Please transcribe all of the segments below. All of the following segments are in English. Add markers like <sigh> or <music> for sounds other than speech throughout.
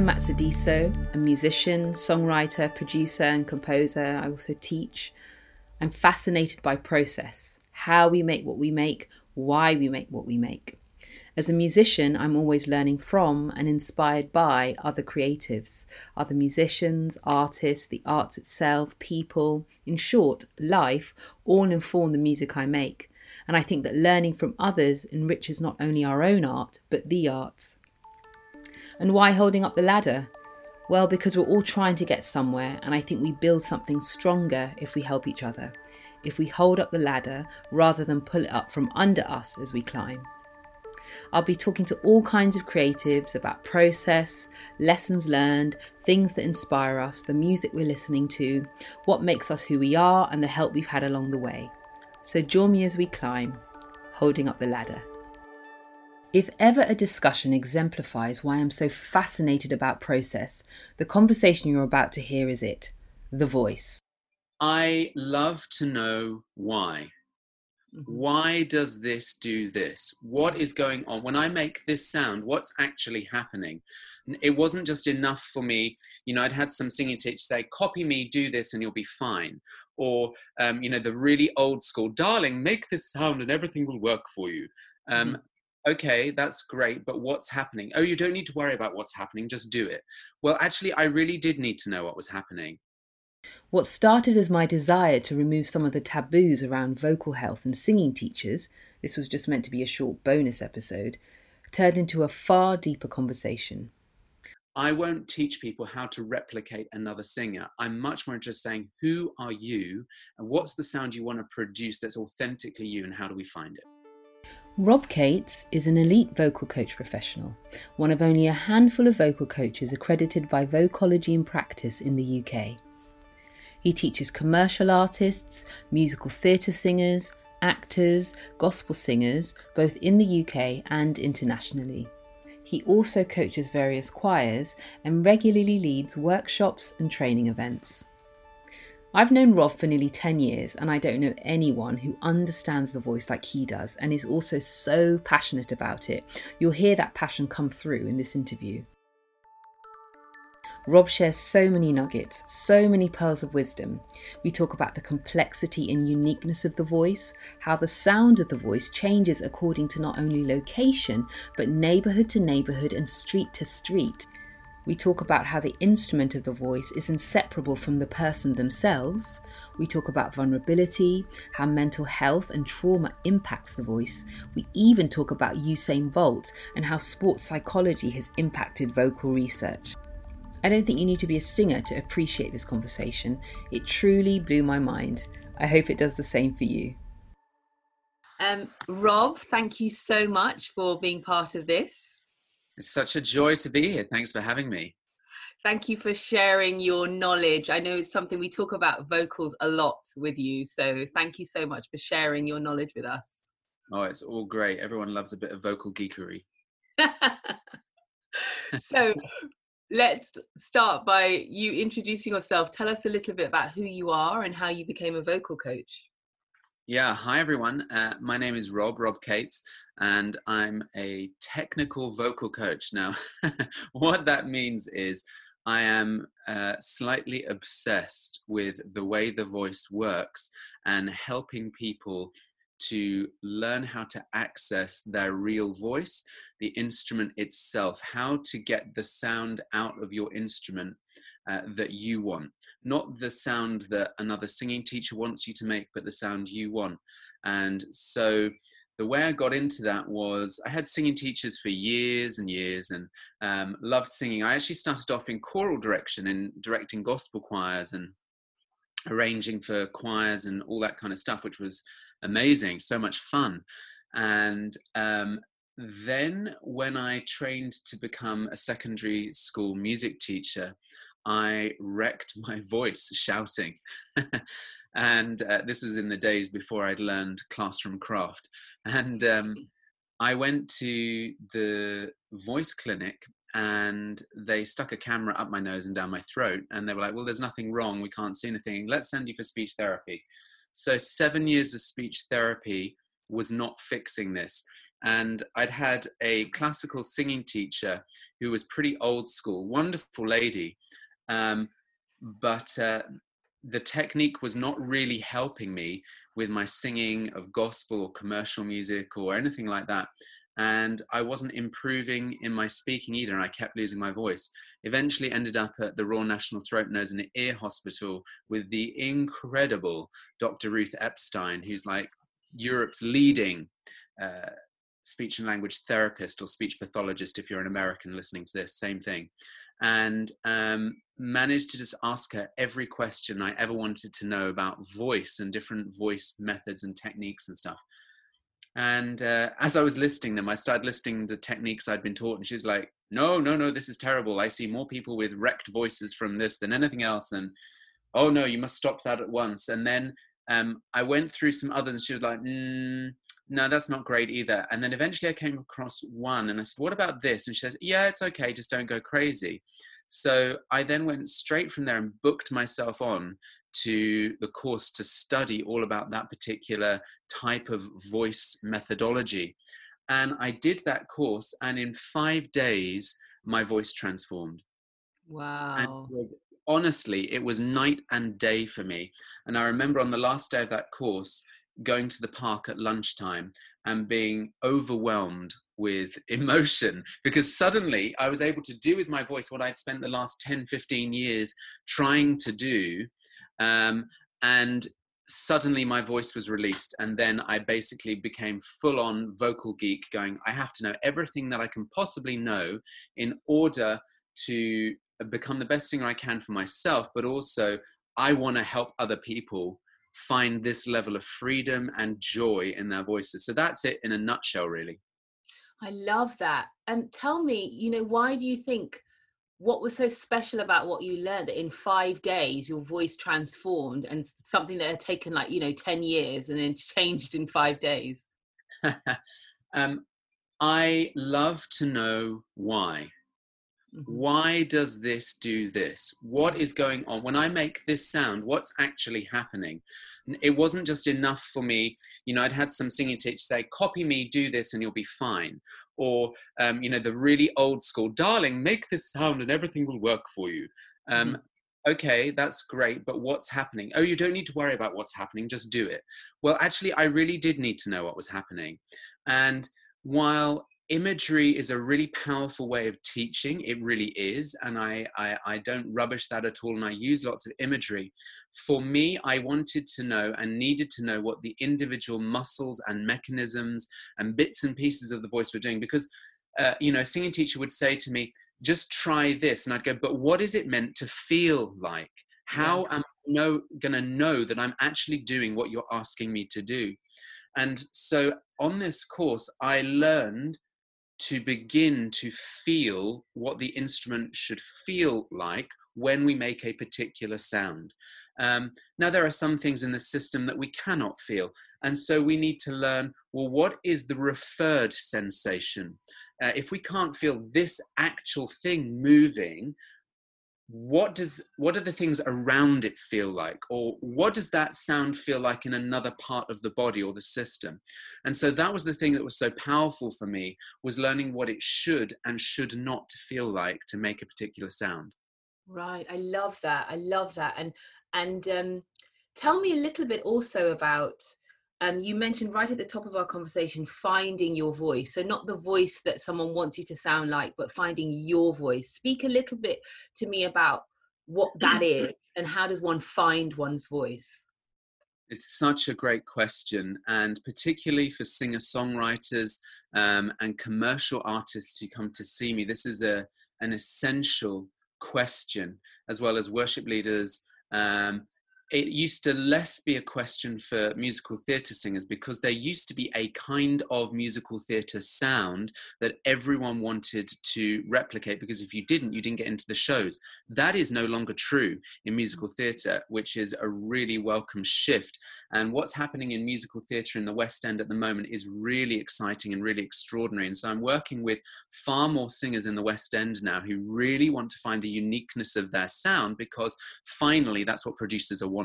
I'm Mat Sadiso, a musician, songwriter, producer, and composer. I also teach. I'm fascinated by process, how we make what we make, why we make what we make. As a musician, I'm always learning from and inspired by other creatives, other musicians, artists, the arts itself, people, in short, life, all inform the music I make. And I think that learning from others enriches not only our own art, but the arts. And why holding up the ladder? Well, because we're all trying to get somewhere, and I think we build something stronger if we help each other, if we hold up the ladder rather than pull it up from under us as we climb. I'll be talking to all kinds of creatives about process, lessons learned, things that inspire us, the music we're listening to, what makes us who we are, and the help we've had along the way. So join me as we climb, holding up the ladder. If ever a discussion exemplifies why I'm so fascinated about process, the conversation you're about to hear is it the voice. I love to know why. Mm-hmm. Why does this do this? What is going on? When I make this sound, what's actually happening? It wasn't just enough for me. You know, I'd had some singing teachers say, copy me, do this, and you'll be fine. Or, um, you know, the really old school, darling, make this sound and everything will work for you. Um, Mm-hmm. Okay, that's great, but what's happening? Oh, you don't need to worry about what's happening, just do it. Well, actually, I really did need to know what was happening. What started as my desire to remove some of the taboos around vocal health and singing teachers, this was just meant to be a short bonus episode, turned into a far deeper conversation. I won't teach people how to replicate another singer. I'm much more interested in saying, who are you and what's the sound you want to produce that's authentically you and how do we find it? Rob Cates is an elite vocal coach professional, one of only a handful of vocal coaches accredited by Vocology in Practice in the UK. He teaches commercial artists, musical theatre singers, actors, gospel singers, both in the UK and internationally. He also coaches various choirs and regularly leads workshops and training events. I've known Rob for nearly 10 years, and I don't know anyone who understands the voice like he does and is also so passionate about it. You'll hear that passion come through in this interview. Rob shares so many nuggets, so many pearls of wisdom. We talk about the complexity and uniqueness of the voice, how the sound of the voice changes according to not only location, but neighbourhood to neighbourhood and street to street. We talk about how the instrument of the voice is inseparable from the person themselves. We talk about vulnerability, how mental health and trauma impacts the voice. We even talk about Usain Bolt and how sports psychology has impacted vocal research. I don't think you need to be a singer to appreciate this conversation. It truly blew my mind. I hope it does the same for you. Um, Rob, thank you so much for being part of this. It's such a joy to be here. Thanks for having me. Thank you for sharing your knowledge. I know it's something we talk about vocals a lot with you. So thank you so much for sharing your knowledge with us. Oh, it's all great. Everyone loves a bit of vocal geekery. <laughs> so let's start by you introducing yourself. Tell us a little bit about who you are and how you became a vocal coach. Yeah, hi everyone. Uh, my name is Rob, Rob Cates, and I'm a technical vocal coach. Now, <laughs> what that means is I am uh, slightly obsessed with the way the voice works and helping people to learn how to access their real voice, the instrument itself, how to get the sound out of your instrument uh, that you want. Not the sound that another singing teacher wants you to make, but the sound you want. And so the way I got into that was I had singing teachers for years and years and um, loved singing. I actually started off in choral direction and directing gospel choirs and arranging for choirs and all that kind of stuff, which was amazing, so much fun. And um, then when I trained to become a secondary school music teacher, I wrecked my voice shouting. <laughs> and uh, this was in the days before I'd learned classroom craft. And um, I went to the voice clinic and they stuck a camera up my nose and down my throat. And they were like, well, there's nothing wrong. We can't see anything. Let's send you for speech therapy. So, seven years of speech therapy was not fixing this. and I'd had a classical singing teacher who was pretty old school, wonderful lady, um, but uh, the technique was not really helping me with my singing of gospel or commercial music or anything like that. And I wasn't improving in my speaking either, and I kept losing my voice. Eventually, ended up at the Royal National Throat, Nose, and Ear Hospital with the incredible Dr. Ruth Epstein, who's like Europe's leading uh, speech and language therapist or speech pathologist if you're an American listening to this, same thing. And um, managed to just ask her every question I ever wanted to know about voice and different voice methods and techniques and stuff. And uh, as I was listing them, I started listing the techniques I'd been taught, and she was like, "No, no, no, this is terrible. I see more people with wrecked voices from this than anything else." And oh no, you must stop that at once. And then um, I went through some others, and she was like, mm, no, that's not great either. And then eventually I came across one and I said, what about this? And she said, yeah, it's okay, just don't go crazy. So I then went straight from there and booked myself on to the course to study all about that particular type of voice methodology. And I did that course, and in five days, my voice transformed. Wow. Was, honestly, it was night and day for me. And I remember on the last day of that course, going to the park at lunchtime and being overwhelmed with emotion because suddenly I was able to do with my voice what I'd spent the last 10, 15 years trying to do. Um, and suddenly my voice was released. And then I basically became full on vocal geek, going, I have to know everything that I can possibly know in order to become the best singer I can for myself, but also I want to help other people find this level of freedom and joy in their voices. So that's it in a nutshell, really. I love that. And um, tell me, you know, why do you think what was so special about what you learned that in five days your voice transformed and something that had taken like, you know, 10 years and then changed in five days? <laughs> um, I love to know why. Mm-hmm. Why does this do this? What is going on? When I make this sound, what's actually happening? It wasn't just enough for me. You know, I'd had some singing teachers say, copy me, do this, and you'll be fine. Or, um, you know, the really old school, darling, make this sound and everything will work for you. Um, mm-hmm. okay, that's great, but what's happening? Oh, you don't need to worry about what's happening, just do it. Well, actually, I really did need to know what was happening. And while imagery is a really powerful way of teaching it really is and I, I, I don't rubbish that at all and i use lots of imagery. For me i wanted to know and needed to know what the individual muscles and mechanisms and bits and pieces of the voice were doing because uh, you know a singing teacher would say to me just try this and i'd go but what is it meant to feel like? How am i know, gonna know that i'm actually doing what you're asking me to do? And so on this course i learned to begin to feel what the instrument should feel like when we make a particular sound. Um, now, there are some things in the system that we cannot feel, and so we need to learn well, what is the referred sensation? Uh, if we can't feel this actual thing moving, what does what are the things around it feel like? Or what does that sound feel like in another part of the body or the system? And so that was the thing that was so powerful for me was learning what it should and should not feel like to make a particular sound. Right i love that i love that. And and um tell me a little bit also about um, you mentioned right at the top of our conversation finding your voice. So not the voice that someone wants you to sound like but finding your voice. Speak a little bit to me about what that <clears throat> is and how does one find one's voice? It's such a great question and particularly for singer songwriters um, and commercial artists who come to see me this is a, an essential question as well as worship leaders um, it used to less be a question for musical theatre singers because there used to be a kind of musical theatre sound that everyone wanted to replicate because if you didn't, you didn't get into the shows. That is no longer true in musical theatre, which is a really welcome shift. And what's happening in musical theatre in the West End at the moment is really exciting and really extraordinary. And so I'm working with far more singers in the West End now who really want to find the uniqueness of their sound because finally that's what producers are wanting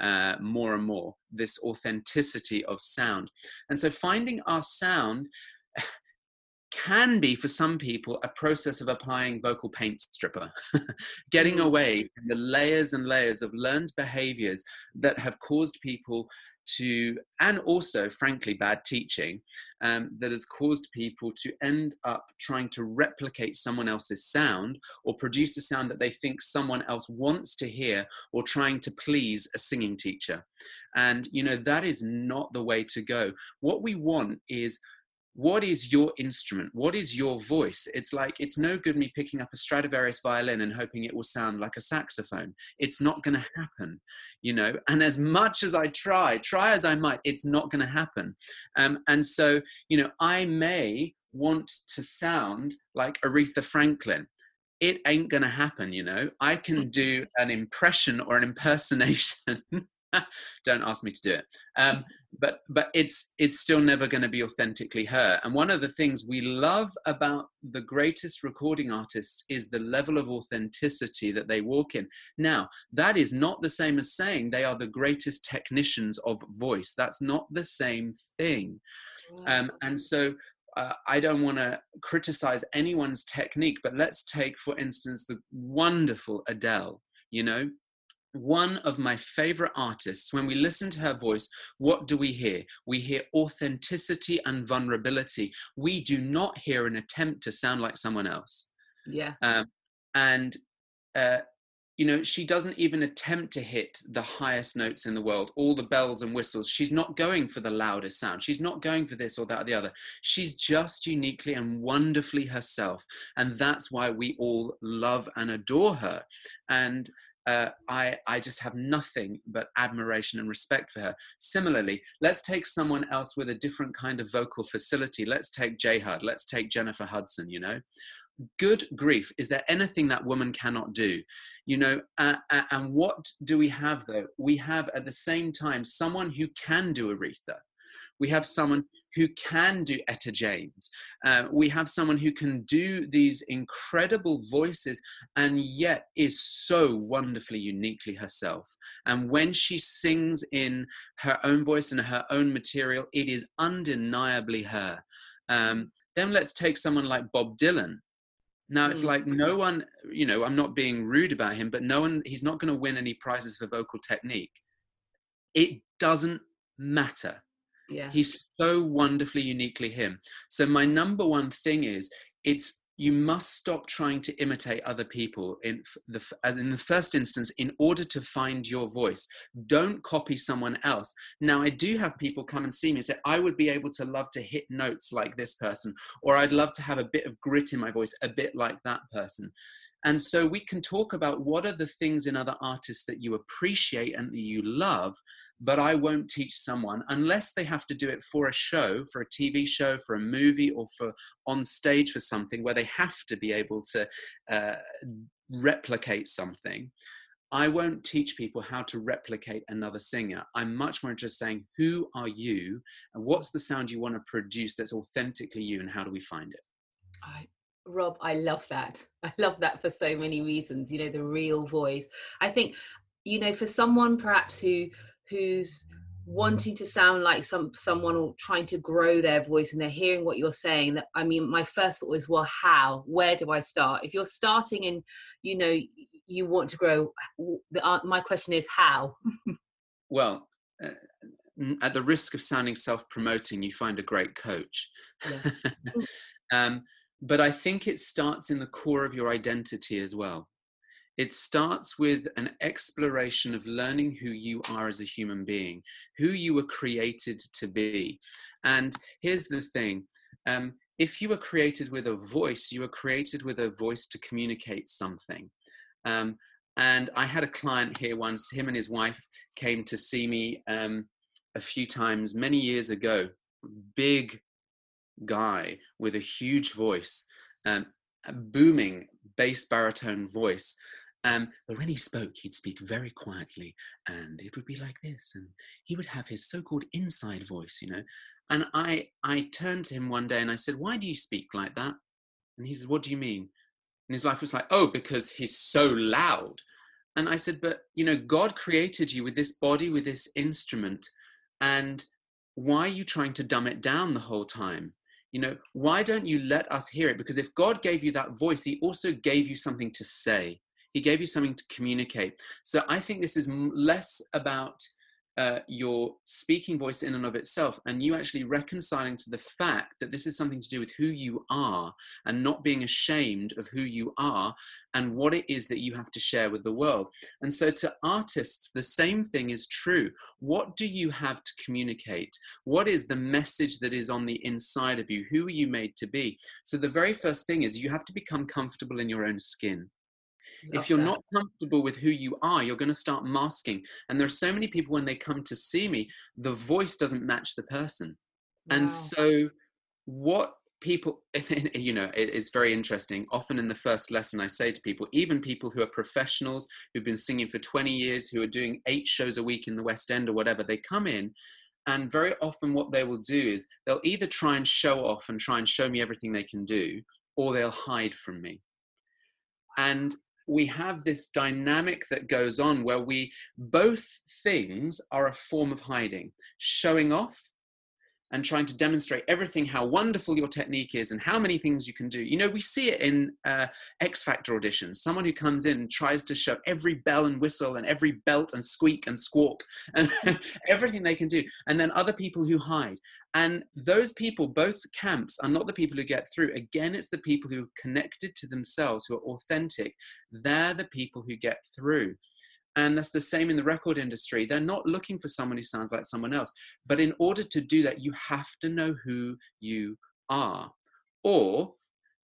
uh, more and more this authenticity of sound. And so finding our sound <laughs> can be for some people a process of applying vocal paint stripper, <laughs> getting mm. away from the layers and layers of learned behaviors that have caused people to, and also, frankly, bad teaching um, that has caused people to end up trying to replicate someone else's sound or produce a sound that they think someone else wants to hear or trying to please a singing teacher. And, you know, that is not the way to go. What we want is what is your instrument? What is your voice? It's like it's no good me picking up a stradivarius violin and hoping it will sound like a saxophone. It's not going to happen you know? And as much as i try try as i might it's not going to happen. Um, and so you know i may want to sound like aretha franklin. It ain't going to happen you know? I can do an impression or an impersonation <laughs> <laughs> don't ask me to do it. Um, <laughs> but but it's it's still never going to be authentically her. And one of the things we love about the greatest recording artists is the level of authenticity that they walk in. Now that is not the same as saying they are the greatest technicians of voice. That's not the same thing. Um, and so uh, I don't want to criticize anyone's technique, but let's take, for instance, the wonderful Adele. You know, one of my favorite artists, when we listen to her voice, what do we hear? We hear authenticity and vulnerability. We do not hear an attempt to sound like someone else. Yeah. Um, and, uh, you know, she doesn't even attempt to hit the highest notes in the world, all the bells and whistles. She's not going for the loudest sound. She's not going for this or that or the other. She's just uniquely and wonderfully herself. And that's why we all love and adore her. And uh, I, I just have nothing but admiration and respect for her. Similarly, let's take someone else with a different kind of vocal facility. Let's take J Hud. Let's take Jennifer Hudson, you know. Good grief, is there anything that woman cannot do? You know, uh, uh, and what do we have though? We have at the same time someone who can do Aretha we have someone who can do Etta James. Uh, we have someone who can do these incredible voices and yet is so wonderfully uniquely herself. And when she sings in her own voice and her own material, it is undeniably her. Um, then let's take someone like Bob Dylan. Now it's mm. like no one, you know, I'm not being rude about him, but no one, he's not going to win any prizes for vocal technique. It doesn't matter yeah. He's so wonderfully uniquely him. So my number one thing is it's you must stop trying to imitate other people in the as in the first instance in order to find your voice. Don't copy someone else. Now i do have people come and see me and say i would be able to love to hit notes like this person or i'd love to have a bit of grit in my voice a bit like that person and so we can talk about what are the things in other artists that you appreciate and that you love, but I won't teach someone unless they have to do it for a show, for a TV show, for a movie, or for on stage for something where they have to be able to uh, replicate something. I won't teach people how to replicate another singer. I'm much more interested in saying, who are you and what's the sound you want to produce that's authentically you and how do we find it? I Rob, I love that. <laughs> I love that for so many reasons. You know, the real voice. I think, you know, for someone perhaps who who's wanting to sound like some someone or trying to grow their voice and they're hearing what you're saying that i mean my first thought is well how where do i start if you're starting and you know you want to grow the, uh, my question is how well uh, at the risk of sounding self-promoting you find a great coach yeah. <laughs> um, but I think it starts in the core of your identity as well. It starts with an exploration of learning who you are as a human being, who you were created to be. And here's the thing um, if you were created with a voice, you were created with a voice to communicate something. Um, and I had a client here once, him and his wife came to see me um, a few times many years ago. Big guy with a huge voice, um, a booming bass baritone voice. Um, but when he spoke, he'd speak very quietly, and it would be like this, and he would have his so-called inside voice, you know. And I, I turned to him one day and I said, "Why do you speak like that?" And he said, "What do you mean?" And his wife was like, "Oh, because he's so loud." And I said, But, you know, God created you with this body, with this instrument. And why are you trying to dumb it down the whole time? You know, why don't you let us hear it? Because if God gave you that voice, He also gave you something to say. He gave you something to communicate. So I think this is less about uh, your speaking voice in and of itself, and you actually reconciling to the fact that this is something to do with who you are and not being ashamed of who you are and what it is that you have to share with the world. And so, to artists, the same thing is true. What do you have to communicate? What is the message that is on the inside of you? Who are you made to be? So, the very first thing is you have to become comfortable in your own skin if you're that. not comfortable with who you are, you're going to start masking. And there are so many people when they come to see me, the voice doesn't match the person. Wow. And so, what people, <laughs> you know, it's very interesting. Often in the first lesson, I say to people, even people who are professionals, who've been singing for 20 years, who are doing eight shows a week in the West End or whatever, they come in. And very often, what they will do is they'll either try and show off and try and show me everything they can do, or they'll hide from me. And we have this dynamic that goes on where we both things are a form of hiding showing off and trying to demonstrate everything how wonderful your technique is and how many things you can do. You know, we see it in uh, X Factor auditions. Someone who comes in tries to show every bell and whistle and every belt and squeak and squawk and <laughs> everything they can do. And then other people who hide. And those people, both camps, are not the people who get through. Again, it's the people who are connected to themselves, who are authentic. They're the people who get through. And that's the same in the record industry. They're not looking for someone who sounds like someone else. But in order to do that, you have to know who you are. Or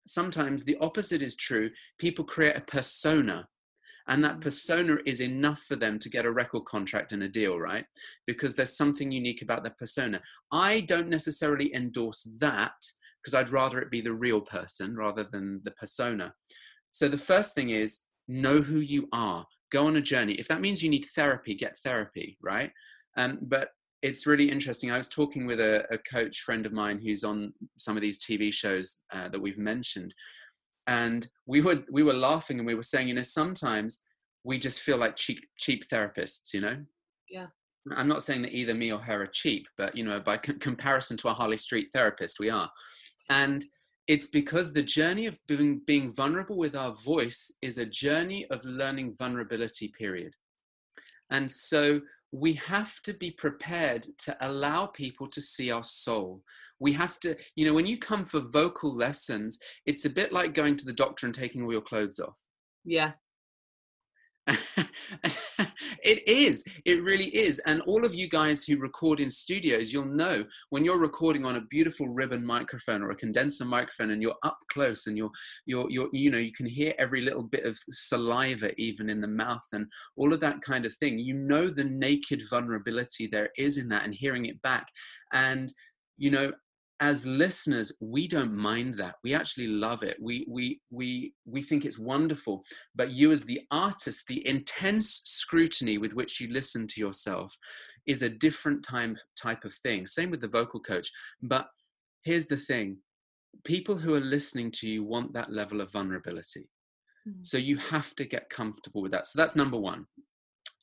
sometimes the opposite is true. People create a persona. And that mm. persona is enough for them to get a record contract and a deal, right? Because there's something unique about their persona. I don't necessarily endorse that because I'd rather it be the real person rather than the persona. So the first thing is know who you are go on a journey. If that means you need therapy, get therapy, right? Um, but it's really interesting. I was talking with a, a, coach friend of mine who's on some of these TV shows uh, that we've mentioned, and we were we were laughing and we were saying, you know, sometimes we just feel like cheap cheap therapists, you know. Yeah. I'm not saying that either me or her are cheap, but you know, by c- comparison to a Harley Street therapist, we are. And it's because the journey of being, being vulnerable with our voice is a journey of learning vulnerability, period. And so we have to be prepared to allow people to see our soul. We have to, you know, when you come for vocal lessons, it's a bit like going to the doctor and taking all your clothes off. Yeah. <laughs> it is. It really is. And all of you guys who record in studios, you'll know when you're recording on a beautiful ribbon microphone or a condenser microphone and you're up close and you're you're you're you know, you can hear every little bit of saliva even in the mouth and all of that kind of thing. You know the naked vulnerability there is in that and hearing it back. And you know as listeners we don't mind that. We actually love it. We we we we think it's wonderful. But you as the artist the intense scrutiny with which you listen to yourself is a different time type of thing. Same with the vocal coach. But here's the thing. People who are listening to you want that level of vulnerability. Mm-hmm. so you have to get comfortable with that. So that's number 1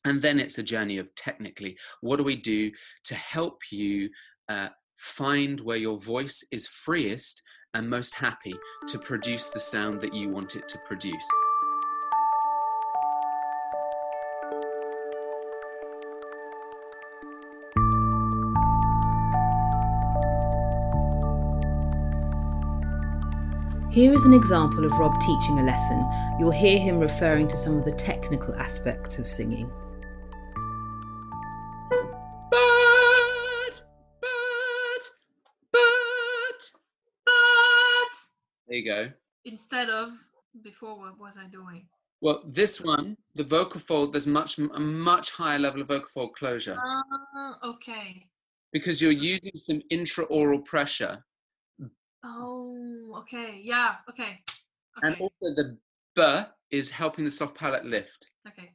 and then it's a journey of technically what do we do to help you uh, find where your voice is freest and most happy to produce the sound that you want it to produce. Here is an example of Rob teaching a lesson. You'll hear him referring to some of the technical aspects of singing. You go. Instead of before, what was I doing? Well, this one, the vocal fold, there's much a much higher level of vocal fold closure. Uh, okay. Because you're using some intraoral pressure. Oh, okay. Yeah. Okay. okay. And also the b is helping the soft palate lift. Okay.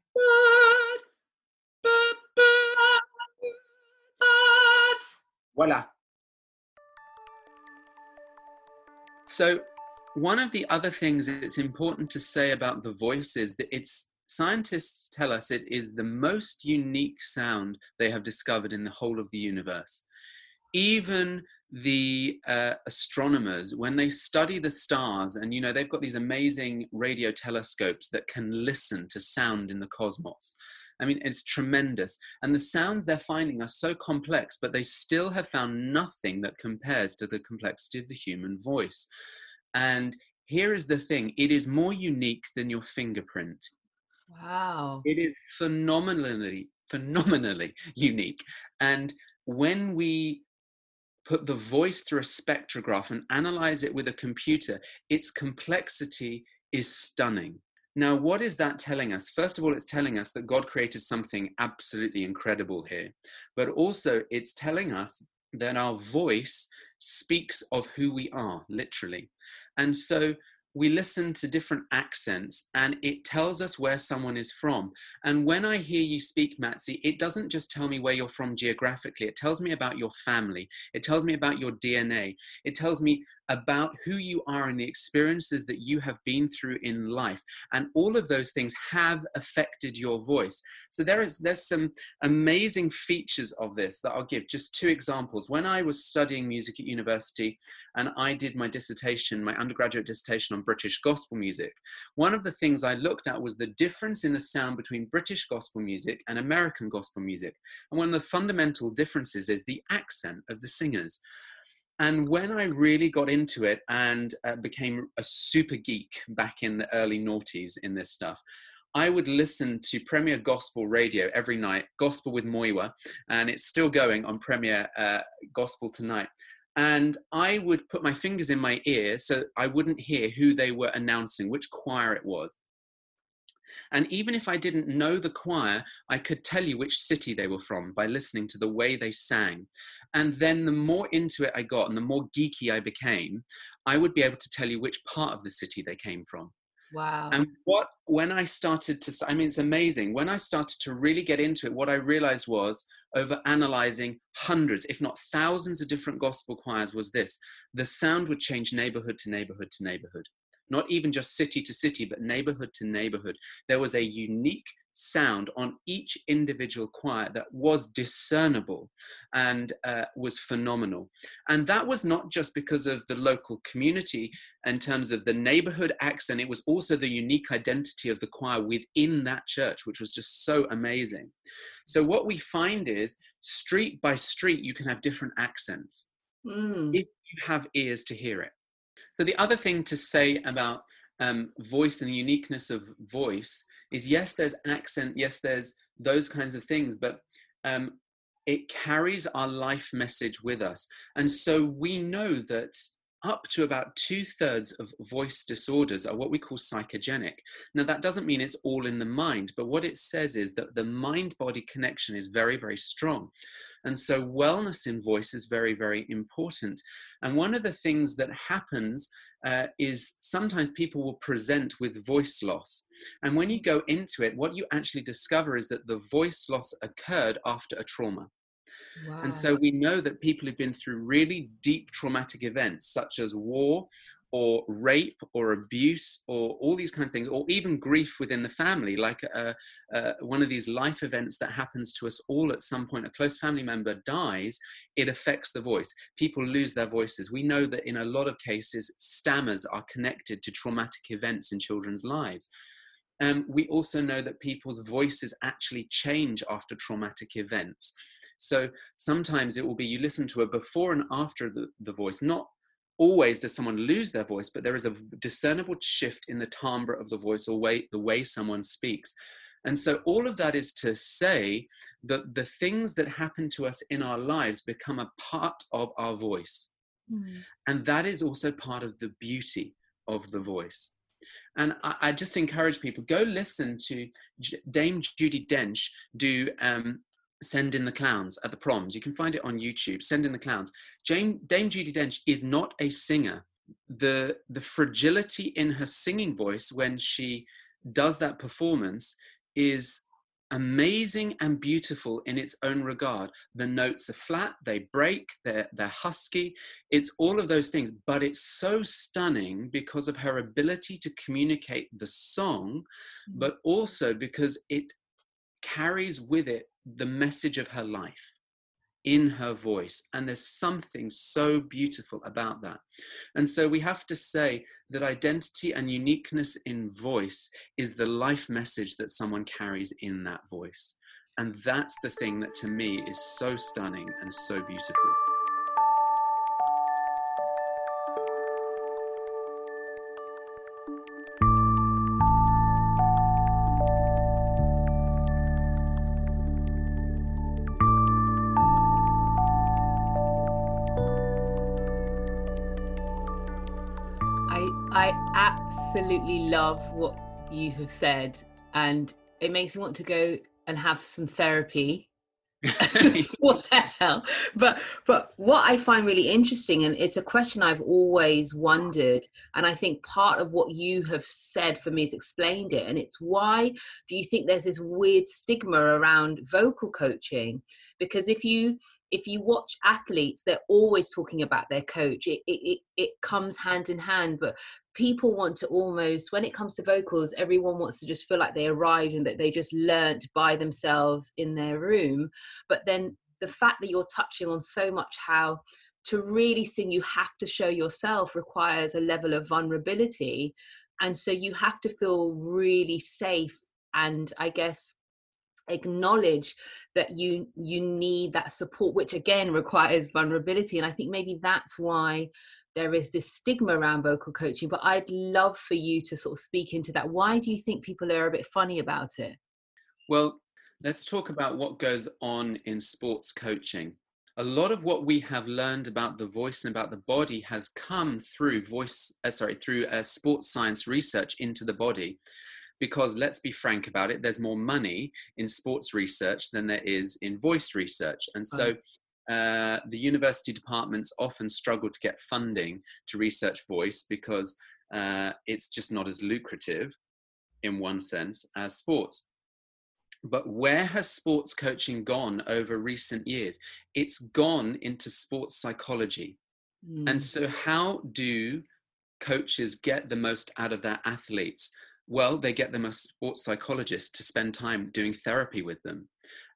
Voila. So one of the other things it's important to say about the voice is that it's scientists tell us it is the most unique sound they have discovered in the whole of the universe. Even the uh, astronomers, when they study the stars, and you know, they've got these amazing radio telescopes that can listen to sound in the cosmos. I mean, it's tremendous. And the sounds they're finding are so complex, but they still have found nothing that compares to the complexity of the human voice. And here is the thing it is more unique than your fingerprint. Wow. It is phenomenally, phenomenally <laughs> unique. And when we put the voice through a spectrograph and analyze it with a computer, its complexity is stunning. Now, what is that telling us? First of all, it's telling us that God created something absolutely incredible here, but also it's telling us that our voice speaks of who we are, literally. And so we listen to different accents and it tells us where someone is from. And when I hear you speak, Matsi, it doesn't just tell me where you're from geographically, it tells me about your family, it tells me about your DNA, it tells me about who you are and the experiences that you have been through in life. And all of those things have affected your voice. So there is there's some amazing features of this that I'll give. Just two examples. When I was studying music at university and I did my dissertation, my undergraduate dissertation on British gospel music, one of the things I looked at was the difference in the sound between British gospel music and American gospel music. And one of the fundamental differences is the accent of the singers. And when I really got into it and uh, became a super geek back in the early noughties in this stuff, I would listen to Premier Gospel Radio every night, Gospel with Muyiwa, and it's still going on Premier uh, Gospel tonight. And I would put my fingers in my ear so I wouldn't hear who they were announcing, which choir it was. And even if I didn't know the choir, I could tell you which city they were from by listening to the way they sang. And then the more into it I got and the more geeky I became, I would be able to tell you which part of the city they came from. Wow. And what, when I started to, I mean, it's amazing. When I started to really get into it, what I realized was over analyzing hundreds, if not thousands of different gospel choirs was this the sound would change neighborhood to neighborhood to neighborhood not even just city to city, but neighborhood to neighborhood. There was a unique sound on each individual choir that was discernible and uh, was phenomenal. And that was not just because of the local community in terms of the neighborhood accent, it was also the unique identity of the choir within that church, which was just so amazing. So, what we find is street by street, you can have different accents. Mm. If you have ears to hear it. So the other thing to say about um, voice and the uniqueness of voice is yes, there's accent, yes, there's those kinds of things, but um, it carries our life message with us. And so we know that up to about two thirds of voice disorders are what we call psychogenic. Now, that doesn't mean it's all in the mind, but what it says is that the mind body connection is very, very strong. And so, wellness in voice is very, very important. And one of the things that happens uh, is sometimes people will present with voice loss. And when you go into it, what you actually discover is that the voice loss occurred after a trauma. Wow. And so we know that people who've been through really deep traumatic events, such as war or rape or abuse or all these kinds of things, or even grief within the family, like uh, uh, one of these life events that happens to us all at some point, a close family member dies, it affects the voice. People lose their voices. We know that in a lot of cases, stammers are connected to traumatic events in children's lives. Um, we also know that people's voices actually change after traumatic events. So sometimes it will be you listen to a before and after the, the voice, not always does someone lose their voice, but there is a discernible shift in the timbre of the voice or way, the way someone speaks. And so, all of that is to say that the things that happen to us in our lives become a part of our voice. Mm. And that is also part of the beauty of the voice. And I, I just encourage people go listen to Dame Judi Dench do um, Send in the Clowns at the proms. You can find it on YouTube. Send in the Clowns. Jane, Dame Judi Dench is not a singer. The the fragility in her singing voice when she does that performance is amazing and beautiful in its own regard. The notes are flat, they break, they're, they're husky. It's all of those things, but it's so stunning because of her ability to communicate the song, Mm. but also because it carries with it the message of her life in her voice. And there's something so beautiful about that. And so we have to say that identity and uniqueness in voice is the life message that someone carries in that voice. And that's the thing that to me is so stunning and so beautiful. I absolutely love what you have said, and it makes me want to go and have some therapy <laughs> <laughs> as well. But but what I find really interesting, and it's a question I've always wondered, and I think part of what you have said for me has explained it, and it's why do you think there's this weird stigma around vocal coaching? Because if you if you watch athletes, they're always talking about their coach. It, it, it, comes hand in hand, but people want to almost, when it comes to vocals, everyone wants to just feel like they arrived and that they just learnt by themselves in their room. But then the fact that you're touching on so much how to really sing, you have to show yourself requires a level of vulnerability. And so you have to feel really safe and I guess acknowledge that you you need that support which again requires vulnerability and i think maybe that's why there is this stigma around vocal coaching but i'd love for you to sort of speak into that why do you think people are a bit funny about it Well, let's talk about what goes on in sports coaching. A lot of what we have learned about the voice and about the body has come through voice, uh, sorry, through uh, sports science research into the body. Because let's be frank about it, there's more money in sports research than there is in voice research. And so uh, the university departments often struggle to get funding to research voice because uh, it's just not as lucrative in one sense as sports. But where has sports coaching gone over recent years? It's gone into sports psychology. Mm, And so, how do coaches get the most out of their athletes? Well, they get them a sports psychologist to spend time doing therapy with them.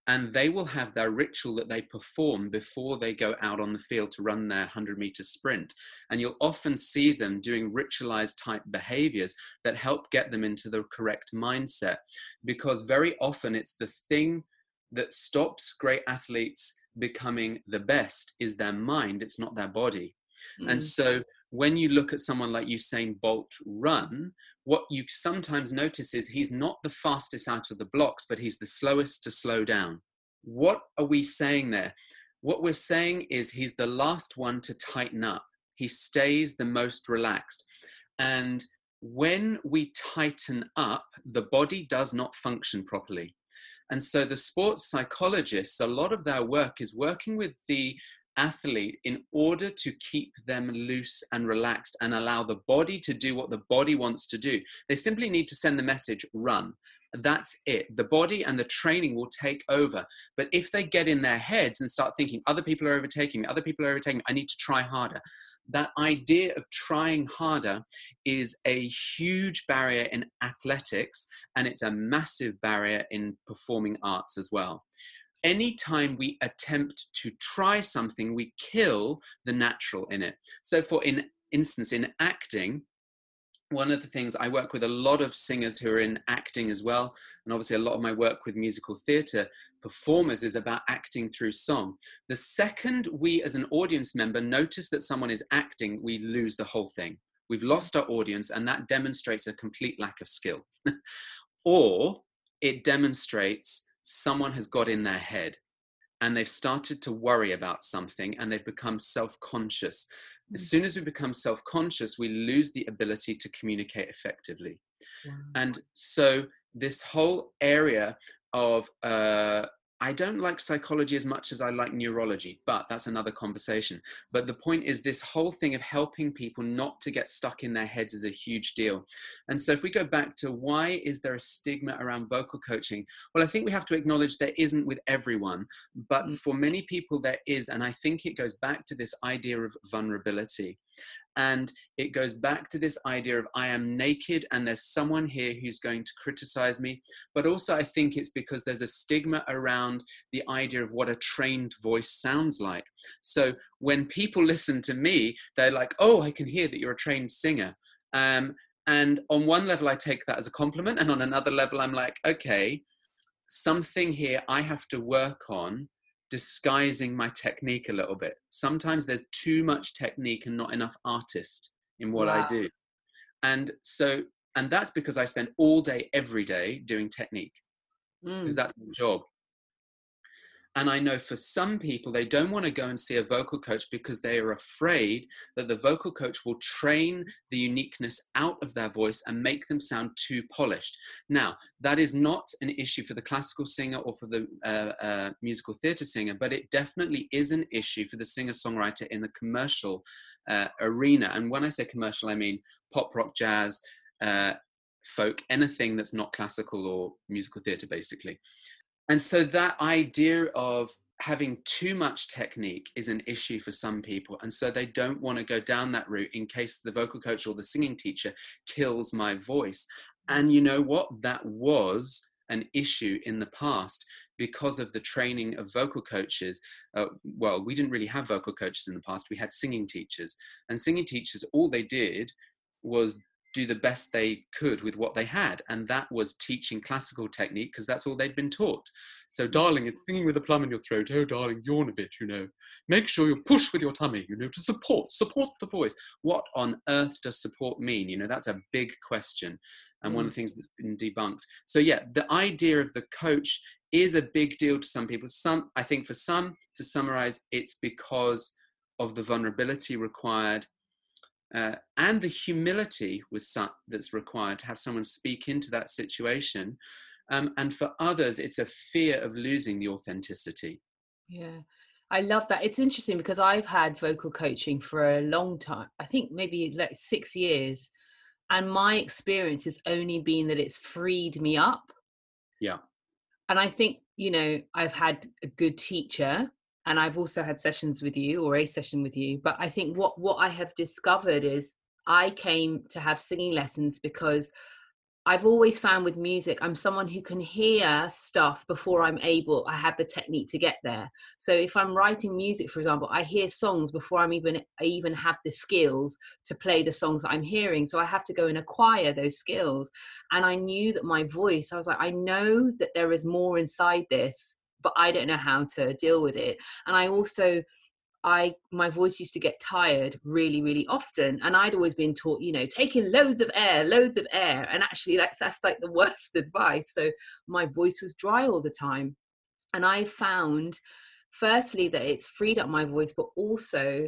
And they will have their ritual that they perform before they go out on the field to run their 100 meter sprint. And you'll often see them doing ritualized type behaviors that help get them into the correct mindset. Because very often it's the thing that stops great athletes becoming the best is their mind, it's not their body. And mm, so when you look at someone like Usain Bolt run, what you sometimes notice is he's not the fastest out of the blocks, but he's the slowest to slow down. What are we saying there? What we're saying is he's the last one to tighten up. He stays the most relaxed. And when we tighten up, the body does not function properly. And so the sports psychologists, a lot of their work is working with the athlete in order to keep them loose and relaxed and allow the body to do what the body wants to do. They simply need to send the message run. That's it. The body and the training will take over. But if they get in their heads and start thinking, other people are overtaking me, other people are overtaking me, I need to try harder. That idea of trying harder is a huge barrier in athletics and it's a massive barrier in performing arts as well anytime we attempt to try something, we kill the natural in it. So, for in instance, in acting, one of the things I work with a lot of singers who are in acting as well, and obviously a lot of my work with musical theatre performers is about acting through song. The second we, as an audience member, notice that someone is acting, we lose the whole thing. We've lost our audience, and that demonstrates a complete lack of skill. <laughs> or it demonstrates someone has got in their head and they've started to worry about something and they've become self conscious. As soon as we become self conscious, we lose the ability to communicate effectively. wow. And so, this whole area of uh, I don't like psychology as much as I like neurology, but that's another conversation. But the point is, this whole thing of helping people not to get stuck in their heads is a huge deal. And so, if we go back to why is there a stigma around vocal coaching? Well, I think we have to acknowledge there isn't with everyone, but mm. for many people, there is. And I think it goes back to this idea of vulnerability. And it goes back to this idea of I am naked and there's someone here who's going to criticize me. But also, I think it's because there's a stigma around the idea of what a trained voice sounds like. So when people <laughs> listen to me, they're like, oh, I can hear that you're a trained singer. Um, and on one level, I take that as a compliment. And on another level, I'm like, okay, something here I have to work on disguising my technique a little bit. Sometimes there's too much technique and not enough artist in what wow. I do. And so, and that's because I spend all day, every day doing technique because mm. that's my job. And I know for some people, they don't want to go and see a vocal coach because they are afraid that the vocal coach will train the uniqueness out of their voice and make them sound too polished. Now, that is not an issue for the classical singer or for the uh, uh, musical theatre singer, but it definitely is an issue for the singer songwriter in the commercial uh, arena. And when I say commercial, I mean pop, rock, jazz. Uh, folk, anything that's not classical or musical theatre, basically. And so that idea of having too much technique is an issue for some people. And so they don't want to go down that route in case the vocal coach or the singing teacher kills my voice. And you know what? That was an issue in the past because of the training of vocal coaches. Uh, well, we didn't really have vocal coaches in the past, we had singing teachers. And singing teachers, all they did was do the best they could with what they had. And that was teaching classical technique because that's all they'd been taught. So, darling, it's singing with a plum in your throat. Oh, darling, yawn a bit, you know. Make sure you push with your tummy, you know, to support, support the voice. What on earth does support mean? You know, that's a big question. And mm. one of mm. the things that's been debunked. So, yeah, the idea of the coach is a big deal to some people. Some, I think for some, to summarize, it's because of the vulnerability required uh, and the humility with some, that's required to have someone speak into that situation. Um, and for others, it's a fear of losing the authenticity. Yeah, I love that. It's interesting because I've had vocal coaching for a long time. I think maybe like six years. And my experience has only been that it's freed me up. Yeah. And I think, you know, I've had a good teacher and I've also had sessions with you or a session with you. But I think what what I have discovered is I came to have singing lessons because I've always found with music, I'm someone who can hear stuff before I'm able, I have the technique to get there. So if I'm writing music, for example, I hear songs before I'm even I even have the skills to play the songs that I'm hearing. So I have to go and acquire those skills. And I knew that my voice, I was like, I know that there is more inside this but I don't know how to deal with it. And I also I my voice used to get tired really really often and I'd always been taught you know taking loads of air loads of air and actually that's that's like the <laughs> worst advice. So my voice was dry all the time. And I found firstly that it's freed up my voice but also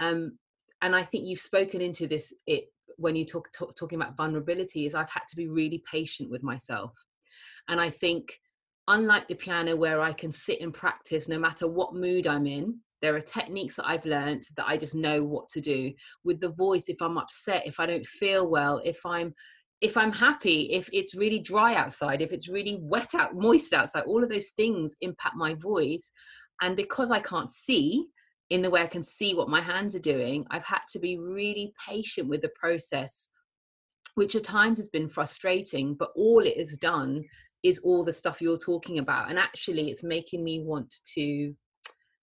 um and I think you've spoken into this it when you talk, talk talking about vulnerability is I've had to be really patient with myself. And I think unlike the piano where I can sit and practice no matter what mood I'm in, there are techniques that I've learned that I just know what to do. With the voice, if I'm upset, if I don't feel well, if I'm if I'm happy, if it's really dry outside, if it's really wet out, moist outside, all of those things impact my voice. And because I can't see in the way I can see what my hands are doing, I've had to be really patient with the process, which at times has been frustrating, but all it has done is all the stuff you're talking about and actually it's making me want to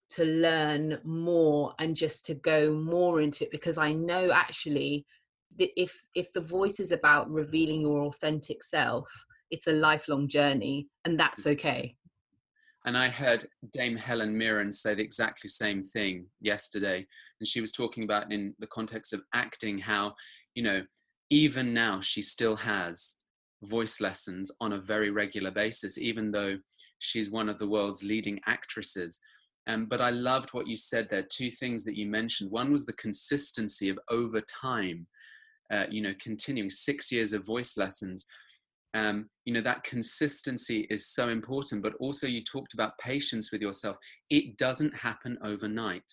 to learn more and just to go more into it because i know actually that if if the voice is about revealing your authentic self it's a lifelong journey and that's okay. And i heard dame helen mirren say the exactly same thing yesterday and she was talking about in the context of acting how you know even now she still has voice lessons on a very regular basis, even though she's one of the world's leading actresses. Um, but I loved what you said there. Two things that you mentioned. One was the consistency of over time, uh, you know, continuing six years of voice lessons. um, you know that consistency is so important but also you talked about patience with yourself it doesn't happen overnight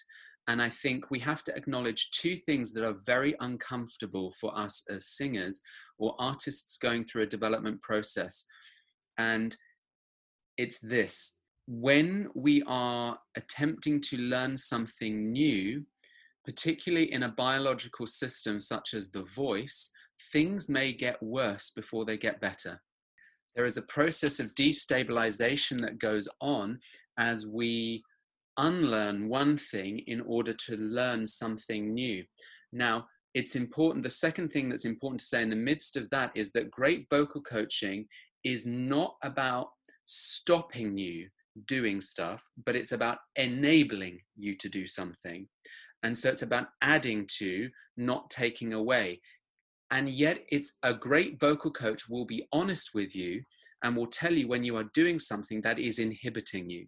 and i think we have to acknowledge two things that are very uncomfortable for us as singers or artists going through a development process and it's this when we are attempting to learn something new particularly in a biological system such as the voice things may get worse before they get better. There is a process of destabilization that goes on as we unlearn one thing in order to learn something new. Now, it's important. The second thing that's important to say in the midst of that is that great vocal coaching is not about stopping you doing stuff, but it's about enabling you to do something. And so it's about adding to, not taking away and yet it's a great vocal coach will be honest with you and will tell you when you are doing something that is inhibiting you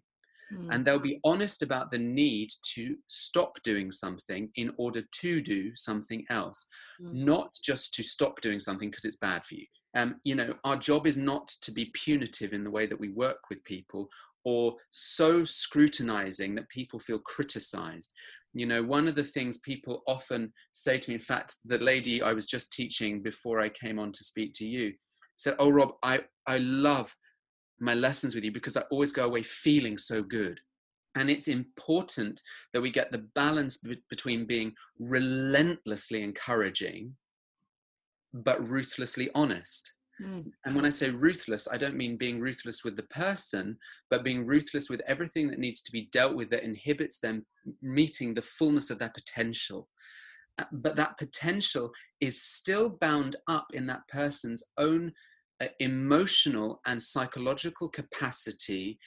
mm. and they'll be honest about the need to stop doing something in order to do something else mm. not just to stop doing something because it's bad for you um, you know our job is not to be punitive in the way that we work with people or so scrutinizing that people feel criticized you know one of the things people often say to me in fact the lady i was just teaching before i came on to speak to you said oh rob i i love my lessons with you because i always go away feeling so good and it's important that we get the balance b- between being relentlessly encouraging but ruthlessly honest Mm. And when I say ruthless, I don't mean being ruthless with the person, but being ruthless with everything that needs to be dealt with that inhibits them meeting the fullness of their potential. Uh, but that potential is still bound up in that person's own emotional and psychological capacity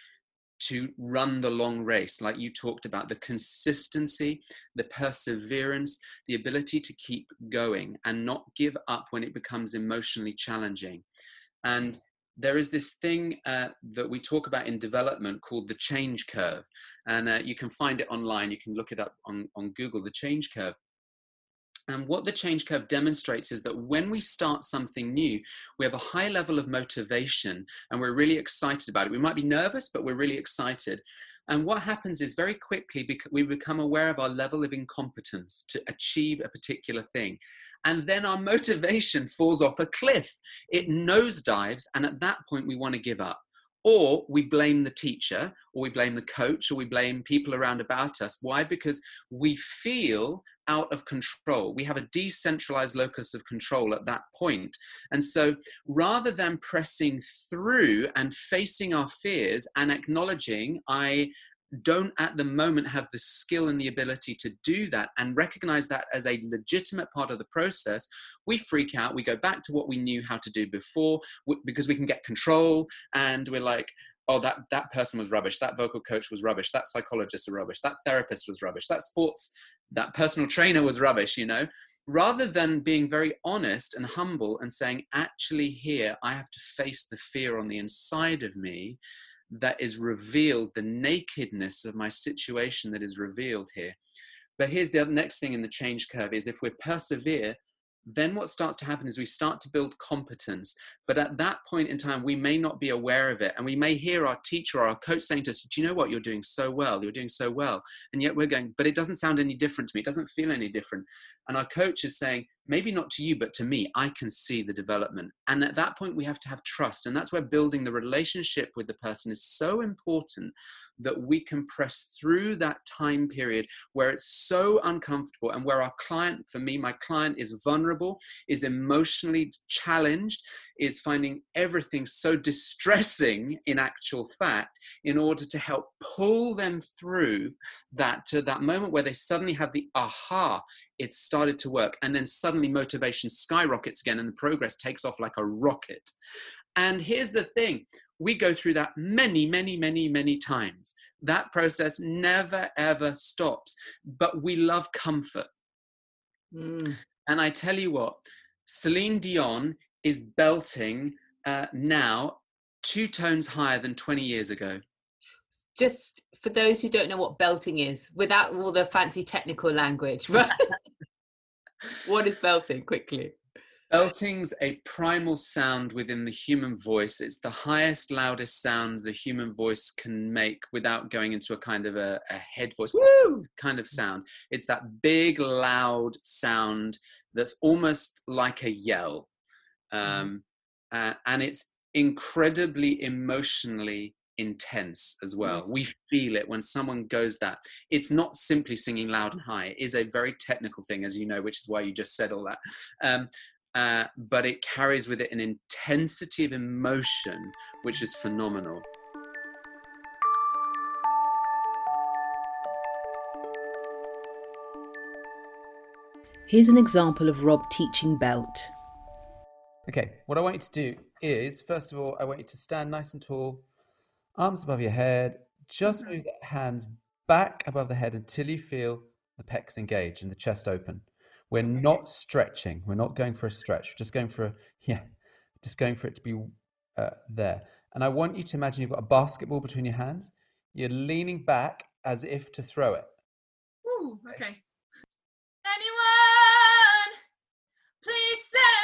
to run the long race, like you talked about the consistency, the perseverance, the ability to keep going and not give up when it becomes emotionally challenging. And there is this thing uh, that we talk about in development called the change curve. And uh, you can find it online, you can look it up on, on Google, the change curve. And what the change curve demonstrates is that when we start something new, we have a high level of motivation and we're really excited about it. We might be nervous, but we're really excited. And what happens is very quickly we become aware of our level of incompetence to achieve a particular thing. And then our <laughs> motivation falls off a cliff. It nosedives. And at that point, we want to give up or we blame the teacher or we blame the coach or we blame people around about us. Why? Because we feel out of control. We have a decentralized locus of control at that point. And so rather than pressing through and facing our fears and acknowledging i don't at the moment have the skill and the ability to do that and recognize that as a legitimate part of the process, we freak out. We go back to what we knew how to do before because we can get control and we're like, oh, that, that person was rubbish. That vocal coach was rubbish. That psychologist was rubbish. That therapist was rubbish. That sports, that personal trainer was rubbish, you know? Rather than being very honest and humble and saying, actually, here, I have to face the fear on the inside of me that is revealed, the nakedness of my situation that is revealed here. But here's the next thing in the change curve is if we persevere, then what starts to happen is we start to build competence. But at that point in time, we may not be aware of it. And we may hear our teacher or our coach saying to us, Do you know what? You're doing so well. You're doing so well. And yet we're going, But it doesn't sound any different to me. It doesn't feel any different. And our coach is saying, maybe not to you, but to me, I can see the development. And at that point, we have to have trust. And that's where building the relationship with the person is so important that we can press through that time period where it's so uncomfortable and where our client, for me, my client is vulnerable, is emotionally challenged, is finding everything so distressing in actual fact, in order to help pull them through that to that moment where they suddenly have the aha, it started to work. And then suddenly motivation skyrockets again and the progress takes off like a rocket. And here's the thing we go through that many, many, many, many times. That process never, ever stops. But we love comfort. Mm. And I tell you what, Celine Dion is belting uh, now two tones higher than 20 years ago. Just for those who don't know what belting is, without all the fancy technical language, <laughs> right? What is belting quickly? Belting's a primal sound within the human voice. It's the highest, loudest sound the human voice can make without going into a kind of a, a head voice, woo, kind of sound. It's that big, loud sound that's almost like a yell. Um, uh, and it's incredibly emotionally intense as well. We feel it when someone goes that. It's not simply singing loud and high. It is a very technical thing, as you know, which is why you just said all that. Um, uh, but it carries with it an intensity of emotion which is phenomenal. Here's an example of Rob teaching belt. Okay, what I want you to do is, first of all, I want you to stand nice and tall, arms above your head, just move the hands back above the head until you feel the pecs engage and the chest open. We're not stretching. We're not going for a stretch. We're just going for a, <laughs> yeah, just going for it to be uh, there. And I want you to imagine you've got a basketball between your hands. You're leaning back as if to throw it. Ooh, okay. Anyone, please send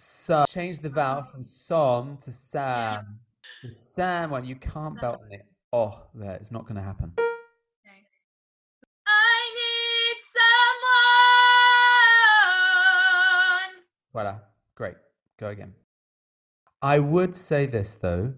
so change the vowel from som to sam. The sam one you can't belt on it. Oh, there, it's not going to happen. Okay. I need someone. Voila, great. Go again. I would say this though.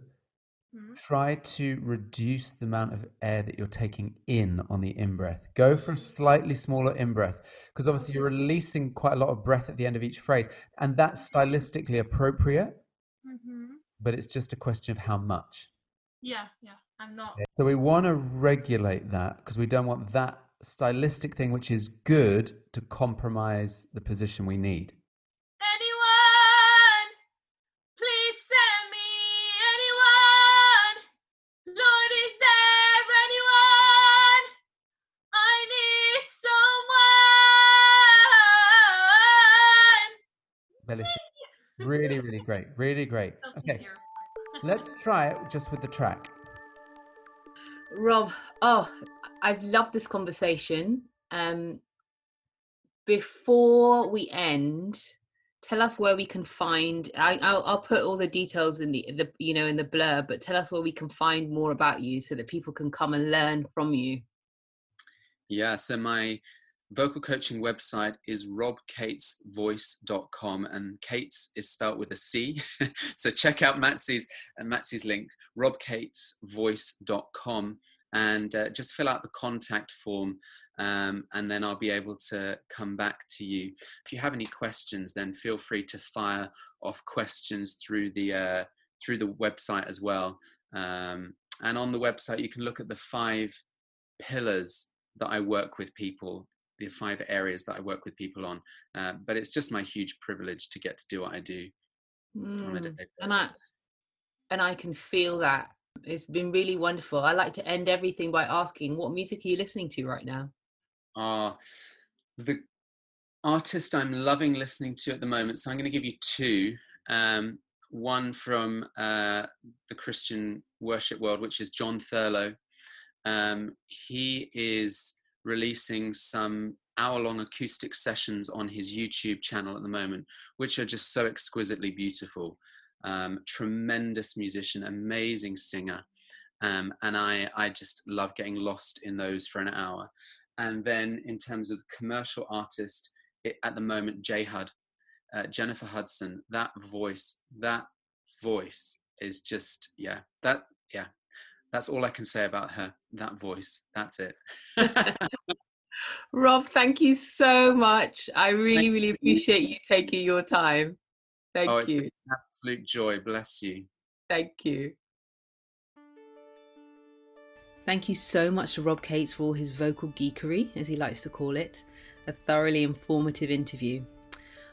Mhm. Try to reduce the amount of air that you're taking in on the in breath. Go for a slightly smaller in breath because obviously you're releasing quite a lot of breath at the end of each phrase, and that's stylistically appropriate, Mhm. but it's just a question of how much. Yeah, yeah. I'm not. So we want to regulate that because we don't want that stylistic thing, which is good, to compromise the position we need. Really, really great. Really great. Okay, let's try it just with the track. Rob, oh, I've loved this conversation. Um, before we end, tell us where we can find. I, I'll, I'll put all the details in the, the, you know, in the blur. But tell us where we can find more about you, so that people can come and learn from you. Yeah, so my vocal coaching website is robcatesvoice.com and Cates is spelt with a C. <laughs> so check out Matsy's uh, Matsy's link, robcatesvoice.com and uh, just fill out the contact form um, and then I'll be able to come back to you. If you have any questions, then feel free to fire off questions through the uh, through the website as well. Um, and on the website, you can look at the five pillars that I work with people, the five areas that I work with people on. Uh, but it's just my huge privilege to get to do what I do. Mm, and I and I can feel that. It's been really wonderful. I like to end everything by asking, what music are you listening to right now? are the artist I'm loving listening to at the moment. So I'm going to give you two. Um, one from uh, the Christian worship world, which is John Thurlow. Um, he is releasing some hour long acoustic sessions on his YouTube channel at the moment, which are just so exquisitely beautiful. Um, tremendous musician, amazing singer. Um, and I, I just love getting lost in those for an hour. And then in terms of commercial artist, it, at the moment, J Hud, uh, Jennifer Hudson, that voice, that voice is just, yeah, that, yeah, that's all I can say about her. That voice, that's it. <laughs> Rob, thank you so much. I really, really <laughs> you. appreciate you taking your time. Oh, thank oh, it's you. been an absolute joy. Bless you. Thank you. Thank you so much to Rob Cates for all his vocal geekery, as he likes to call it. A thoroughly informative interview.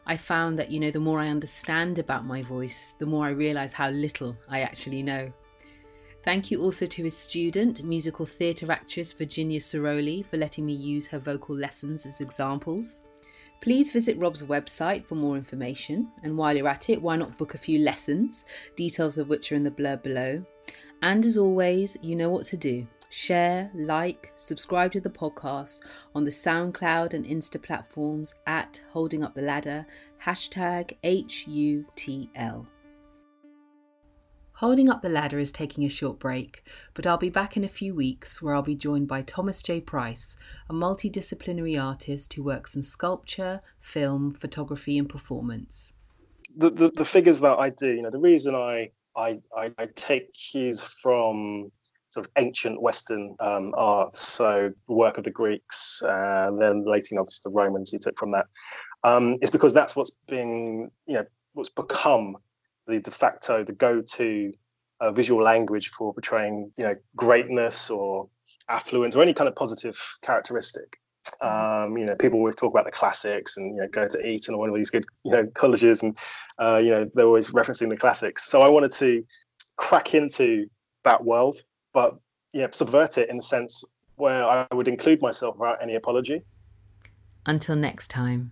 I found that, you know, the more I understand about my voice, the more I realise how little I actually know. Thank you also to his student, musical theatre actress Virginia Ciroli, for letting me use her vocal lessons as examples. Please visit Rob's website for more information, and while you're at it, why not book a few lessons, details of which are in the blurb below. And as always, you know what to do. Share, like, subscribe to the podcast on the SoundCloud and Insta platforms at Holding Up the Ladder, hashtag HUTL. Holding Up the Ladder is taking a short break, but I'll be back in a few weeks where I'll be joined by Thomas J. Price, a multidisciplinary artist who works in sculpture, film, photography, and performance. The, the, the figures that I do, you know, the reason I, I, I, I take cues from sort of ancient Western um, art, so the work of the Greeks, uh, then later, obviously, the Romans he took from that, um, is because that's what's being, you know, what's become the de facto, the go-to uh, visual language for portraying, you know, greatness or affluence or any kind of positive characteristic. Um, you know, people always talk about the classics and you know, go to Eton or one of these good, you know, colleges, and uh, you know, they're always referencing the classics. So I wanted to crack into that world, but yeah, subvert it in the sense where I would include myself without any apology. Until next time.